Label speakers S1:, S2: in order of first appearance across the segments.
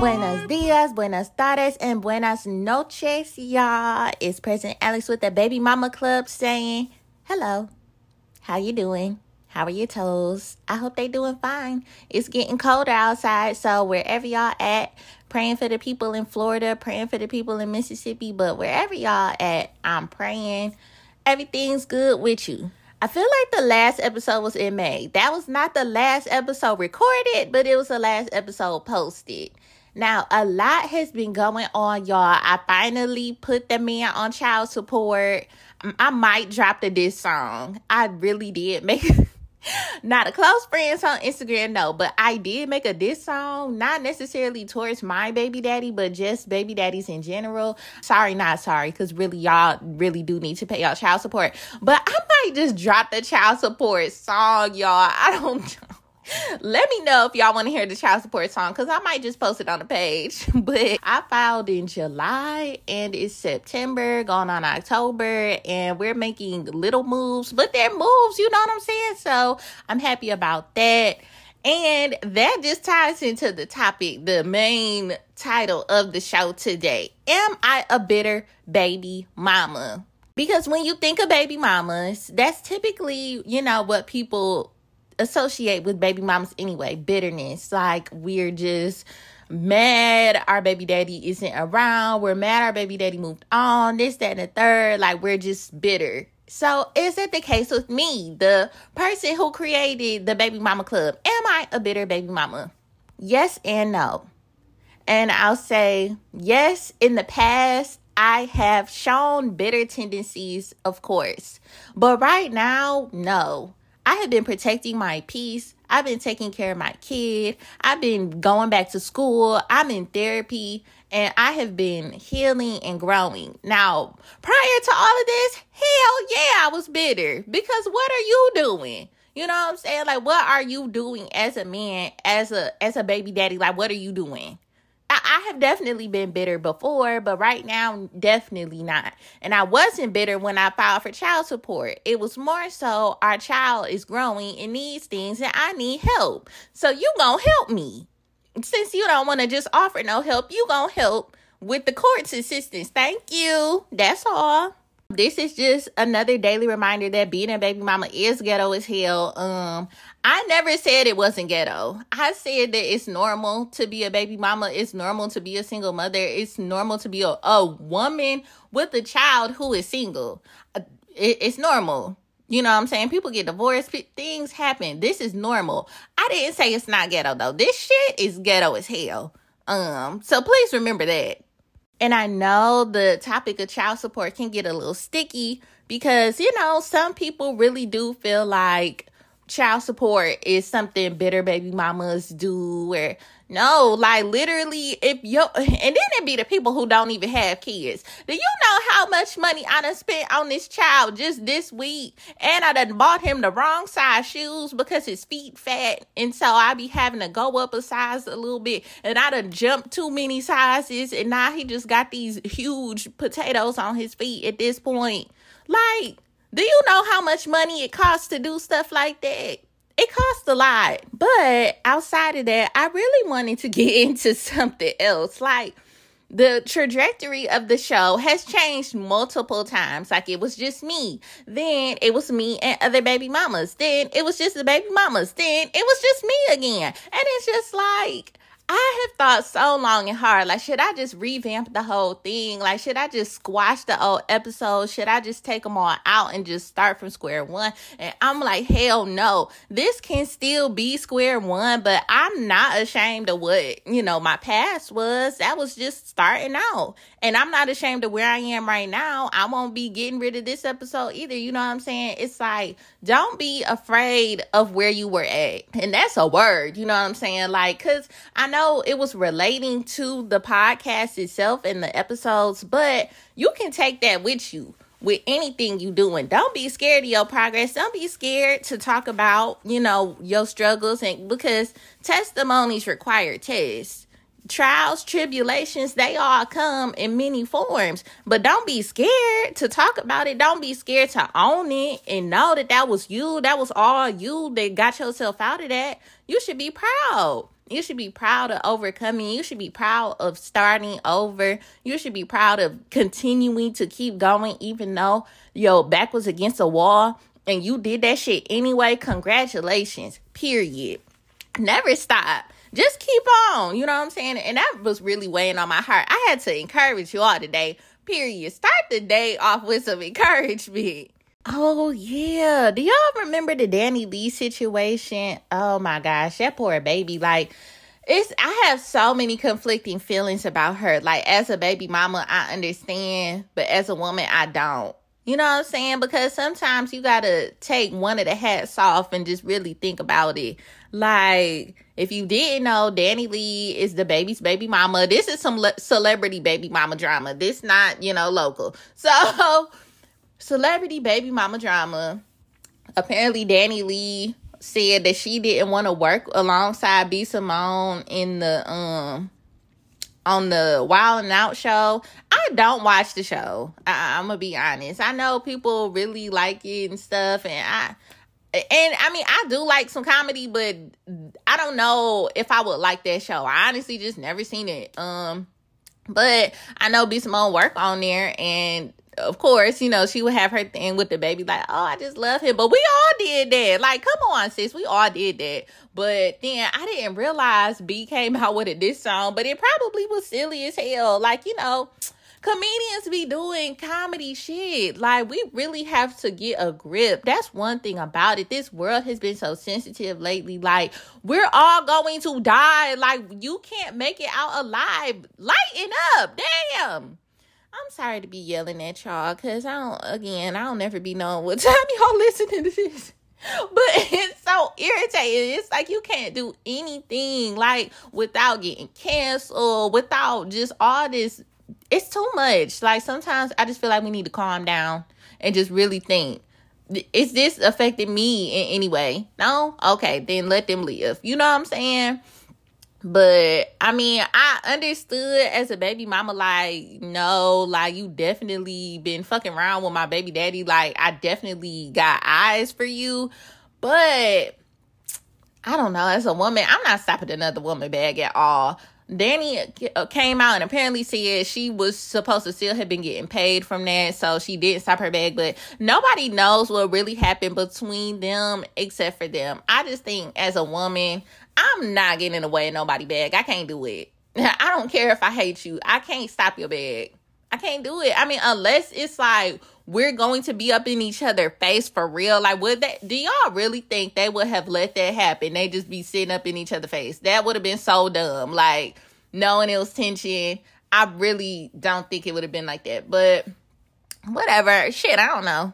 S1: Buenos dias, buenas tardes, and buenas noches, y'all. It's President Alex with the Baby Mama Club saying, hello, how you doing? How are your toes? I hope they doing fine. It's getting colder outside, so wherever y'all at, praying for the people in Florida, praying for the people in Mississippi, but wherever y'all at, I'm praying everything's good with you. I feel like the last episode was in May. That was not the last episode recorded, but it was the last episode posted. Now, a lot has been going on, y'all. I finally put the man on child support. I might drop the diss song. I really did make not a close friends on Instagram, no, but I did make a diss song, not necessarily towards my baby daddy, but just baby daddies in general. Sorry, not sorry, because really, y'all really do need to pay y'all child support. But I might just drop the child support song, y'all. I don't know. Let me know if y'all want to hear the child support song because I might just post it on the page. But I filed in July and it's September, going on October, and we're making little moves, but they're moves, you know what I'm saying? So I'm happy about that. And that just ties into the topic, the main title of the show today. Am I a bitter baby mama? Because when you think of baby mamas, that's typically, you know, what people associate with baby mamas anyway. Bitterness like we're just mad our baby daddy isn't around. We're mad our baby daddy moved on this that and the third. Like we're just bitter. So is that the case with me the person who created the baby mama club? Am i a bitter baby mama? Yes and no. And i'll say yes in the past I have shown bitter tendencies, of course. But right now, no. I have been protecting my peace. I've been taking care of my kid. I've been going back to school. I'm in therapy and I have been healing and growing. Now, prior to all of this, hell yeah, I was bitter because what are you doing? You know what I'm saying? Like what are you doing as a man, as a as a baby daddy? Like what are you doing? I, have definitely been bitter before, but right now, definitely not. And I wasn't bitter when I filed for child support. It was more so our child is growing and needs things, and I need help. So you gonna help me. Since you don't want to just offer no help, you gonna help with the court's assistance. Thank you. That's all. This is just another daily reminder that being a baby mama is ghetto as hell. Um, I never said it wasn't ghetto. I said that it's normal to be a baby mama. It's normal to be a single mother. It's normal to be a, a woman with a child who is single. Uh, it, it's normal. You know what I'm saying? People get divorced, things happen. This is normal. I didn't say it's not ghetto though. This shit is ghetto as hell. Um, so please remember that. And I know the topic of child support can get a little sticky because, you know, some people really do feel like child support is something bitter baby mamas do or no like literally if you and then it be the people who don't even have kids. Do you know how much money i done spent on this child just this week? And i done bought him the wrong size shoes because his feet fat and so i be having to go up a size a little bit. And i done jumped too many sizes and now he just got these huge potatoes on his feet at this point. Like do you know how much money it costs to do stuff like that? It costs a lot. But outside of that, I really wanted to get into something else. Like, the trajectory of the show has changed multiple times. Like it was just me. Then it was me and other baby mamas. Then it was just the baby mamas. Then it was just me again. And it's just like I have thought so long and hard. Like, should I just revamp the whole thing? Like, should I just squash the old episodes? Should I just take them all out and just start from square one? And I'm like, hell no. This can still be square one, but I'm not ashamed of what, you know, my past was. That was just starting out. And I'm not ashamed of where I am right now. I won't be getting rid of this episode either. You know what I'm saying? It's like, don't be afraid of where you were at. And that's a word, you know what I'm saying? Like, cause I know it was relating to the podcast itself and the episodes, but you can take that with you with anything you doing. Don't be scared of your progress. Don't be scared to talk about, you know, your struggles and because testimonies require tests trials, tribulations, they all come in many forms. But don't be scared to talk about it. Don't be scared to own it and know that that was you. That was all you that got yourself out of that. You should be proud. You should be proud of overcoming. You should be proud of starting over. You should be proud of continuing to keep going, even though your back was against a wall and you did that shit anyway. Congratulations. Period. Never stop just keep on. You know what I'm saying? And that was really weighing on my heart. I had to encourage you all today. Period. Start the day off with some encouragement. Oh yeah. Do y'all remember the DaniLeigh situation? Oh my gosh, that poor baby. Like it's I have so many conflicting feelings about her. Like as a baby mama, I understand, but as a woman, I don't. You know what I'm saying? Because sometimes you gotta take one of the hats off and just really think about it. Like, if you didn't know, DaniLeigh is DaBaby's baby mama. This is some le- celebrity baby mama drama. This not, you know, local. So, celebrity baby mama drama. Apparently, DaniLeigh said that she didn't want to work alongside B Simone in the um on the Wild 'N Out show. I don't watch the show. I, I'm gonna be honest. I know people really like it and stuff, and I and I mean, I do like some comedy, but I don't know if I would like that show. I honestly just never seen it. Um, but I know B Simone work on there, and of course, you know, she would have her thing with DaBaby, like, oh, I just love him. But we all did that. Like, come on, sis, we all did that. But then I didn't realize B came out with a diss song, but it probably was silly as hell. Like, you know, comedians be doing comedy shit. Like we really have to get a grip. That's one thing about it. This world has been so sensitive lately. Like we're all going to die. Like you can't make it out alive. Lighten up. Damn. I'm sorry to be yelling at y'all because I don't again I don't never be knowing what time y'all listening to this. But it's so irritating. It's like you can't do anything like without getting canceled, without just all this it's too much. Like sometimes I just feel like we need to calm down and just really think. Is this affecting me in any way? No? Okay, then let them live. You know what I'm saying? But I mean, I understood as a baby mama, like, no, like you definitely been fucking around with my baby daddy. Like, I definitely got eyes for you. But I don't know, as a woman, I'm not stopping another woman bag at all. Dani uh, came out and apparently said she was supposed to still have been getting paid from that, so she didn't stop her bag. But nobody knows what really happened between them except for them. I just think as a woman, I'm not getting in the way of nobody bag. I can't do it. I don't care if I hate you. I can't stop your bag. I can't do it. I mean, unless it's like we're going to be up in each other face for real. Like, would that? Do y'all really think they would have let that happen? They just be sitting up in each other face. That would have been so dumb. Like, knowing it was tension. I really don't think it would have been like that. But whatever. Shit, I don't know.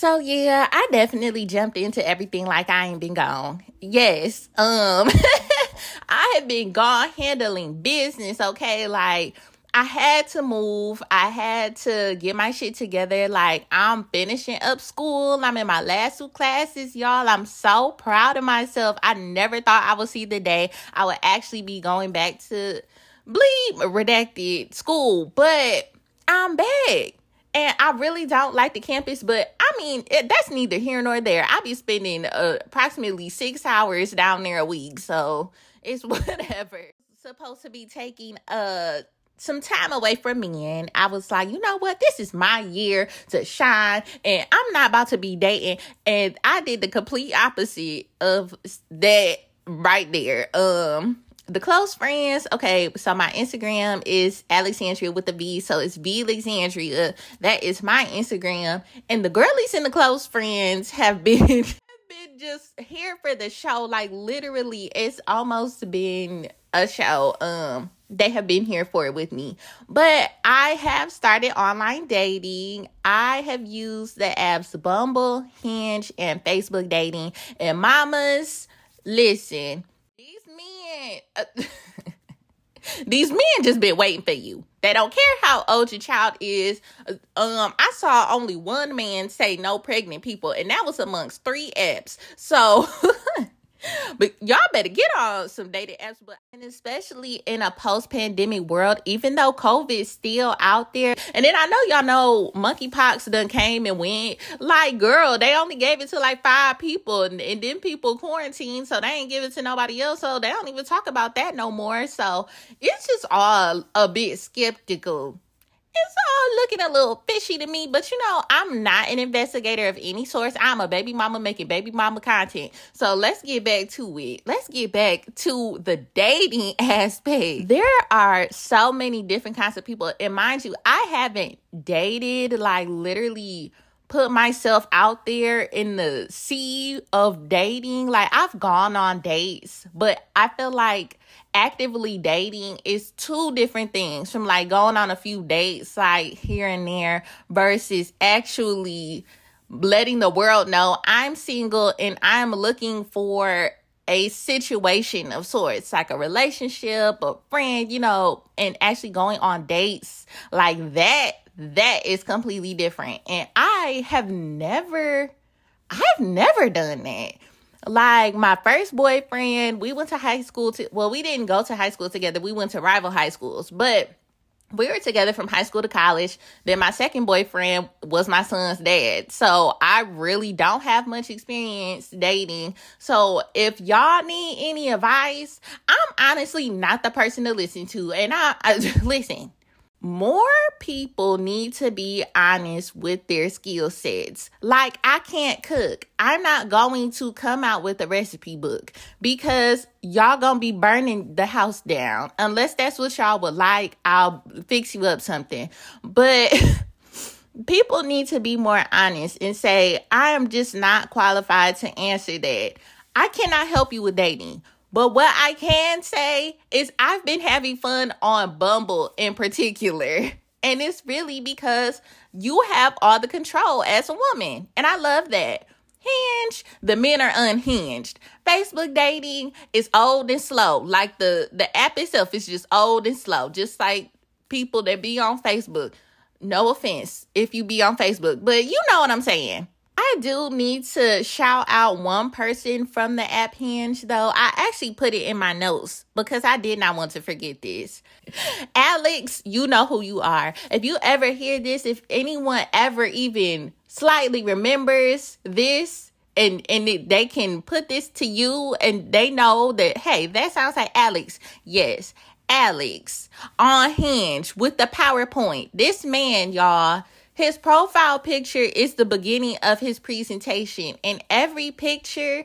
S1: So yeah, I definitely jumped into everything like I ain't been gone. Yes. Um I have been gone handling business, okay? Like I had to move. I had to get my shit together. Like, I'm finishing up school. I'm in my last two classes, y'all. I'm so proud of myself. I never thought I would see the day I would actually be going back to bleep redacted school, but I'm back. And I really don't like the campus, but I mean, it, that's neither here nor there. I'll be spending uh, approximately six hours down there a week, so it's whatever. Supposed to be taking uh some time away from men, I was like, you know what? This is my year to shine, and I'm not about to be dating. And I did the complete opposite of that right there. Um, the close friends. Okay, so my Instagram is Alexandria with the V, so it's V Alexandria. That is my Instagram, and the girlies and the close friends have been. been just here for the show like literally it's almost been a show um they have been here for it with me. But I have started online dating. I have used the apps Bumble, Hinge, and Facebook dating. And mamas, listen, these men. Uh, these men just been waiting for you. They don't care how old your child is. Um, I saw only one man say no pregnant people, and that was amongst three apps. So but y'all better get on some dating apps but and especially in a post-pandemic world even though covid is still out there and then i know y'all know monkeypox done came and went. Like girl they only gave it to like five people and, and then people quarantined so they ain't give it to nobody else so they don't even talk about that no more. So it's just all a bit skeptical it's all looking a little fishy to me, but you know, I'm not an investigator of any source. I'm a baby mama making baby mama content. So let's get back to it. Let's get back to the dating aspect. There are so many different kinds of people. And mind you, I haven't dated like literally put myself out there in the sea of dating. Like I've gone on dates, but I feel like actively dating is two different things from like going on a few dates like here and there versus actually letting the world know I'm single and I'm looking for a situation of sorts, like a relationship, a friend, you know, and actually going on dates like that, that is completely different. And I have never, I've never done that. Like my first boyfriend, we went to high school to well, we didn't go to high school together. We went to rival high schools, but we were together from high school to college. Then my second boyfriend was my son's dad. So I really don't have much experience dating. So if y'all need any advice, I'm honestly not the person to listen to. And I, I listen, more people need to be honest with their skill sets. Like, I can't cook. I'm not going to come out with a recipe book because y'all gonna be burning the house down. Unless that's what y'all would like, I'll fix you up something. But people need to be more honest and say, I am just not qualified to answer that. I cannot help you with dating but what I can say is I've been having fun on Bumble in particular. And it's really because you have all the control as a woman. And I love that. Hinge, the men are unhinged. Facebook dating is old and slow. Like the the app itself is just old and slow. Just like people that be on Facebook. No offense if you be on Facebook, but you know what I'm saying. I do need to shout out one person from the app Hinge, though. I actually put it in my notes because I did not want to forget this. Alex, you know who you are. If you ever hear this, if anyone ever even slightly remembers this, and and it, they can put this to you, and they know that hey, that sounds like Alex. Yes, Alex on Hinge with the PowerPoint. This man, y'all his profile picture is the beginning of his presentation, and every picture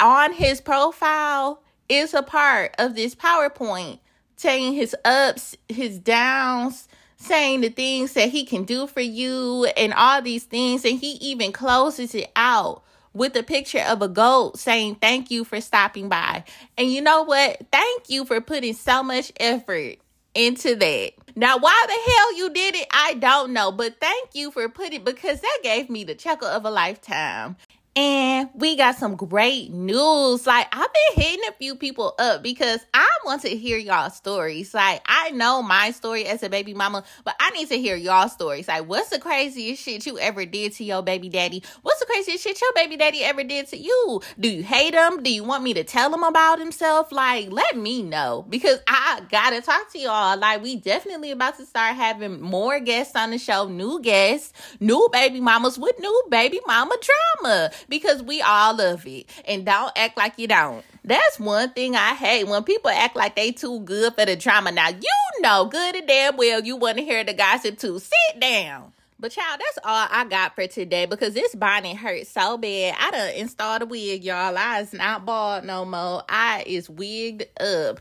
S1: on his profile is a part of this PowerPoint, saying his ups, his downs, saying the things that he can do for you, and all these things. And he even closes it out with a picture of a goat saying, Thank you for stopping by. And you know what? Thank you for putting so much effort into that. Now, why the hell you did it, I don't know, but thank you for putting because that gave me the chuckle of a lifetime. And we got some great news. Like, I've been hitting a few people up because I want to hear y'all stories. Like, I know my story as a baby mama, but I need to hear y'all stories. Like, what's the craziest shit you ever did to your baby daddy? What's the craziest shit your baby daddy ever did to you? Do you hate him? Do you want me to tell him about himself? Like, let me know because I gotta talk to y'all. Like, we definitely about to start having more guests on the show, new guests, new baby mamas with new baby mama drama because we all love it. And don't act like you don't. That's one thing I hate when people act like they too good for the drama. Now you know good and damn well you want to hear the gossip too. Sit down. But child, that's all I got for today because this bonnet hurts so bad. I done installed a wig, y'all. I is not bald no more. I is wigged up.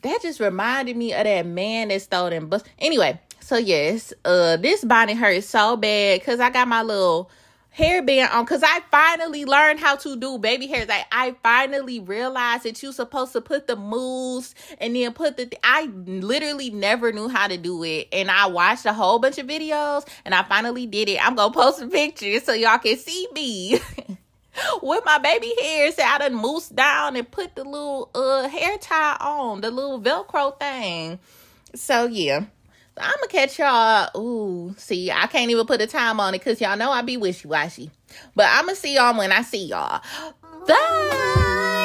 S1: That just reminded me of that man that stole them bus. Anyway, so yes, uh, this bonnet hurts so bad because I got my little hairband on because I finally learned how to do baby hairs. Like I finally realized that you're supposed to put the mousse and then put the. Th- I literally never knew how to do it, and I watched a whole bunch of videos, and I finally did it. I'm gonna post a picture so y'all can see me. With my baby hairs, I done mousse down and put the little uh hair tie on, the little Velcro thing. So yeah. I'm gonna catch y'all. Ooh, see, I can't even put a time on it because y'all know I be wishy washy. But I'm gonna see y'all when I see y'all. Bye.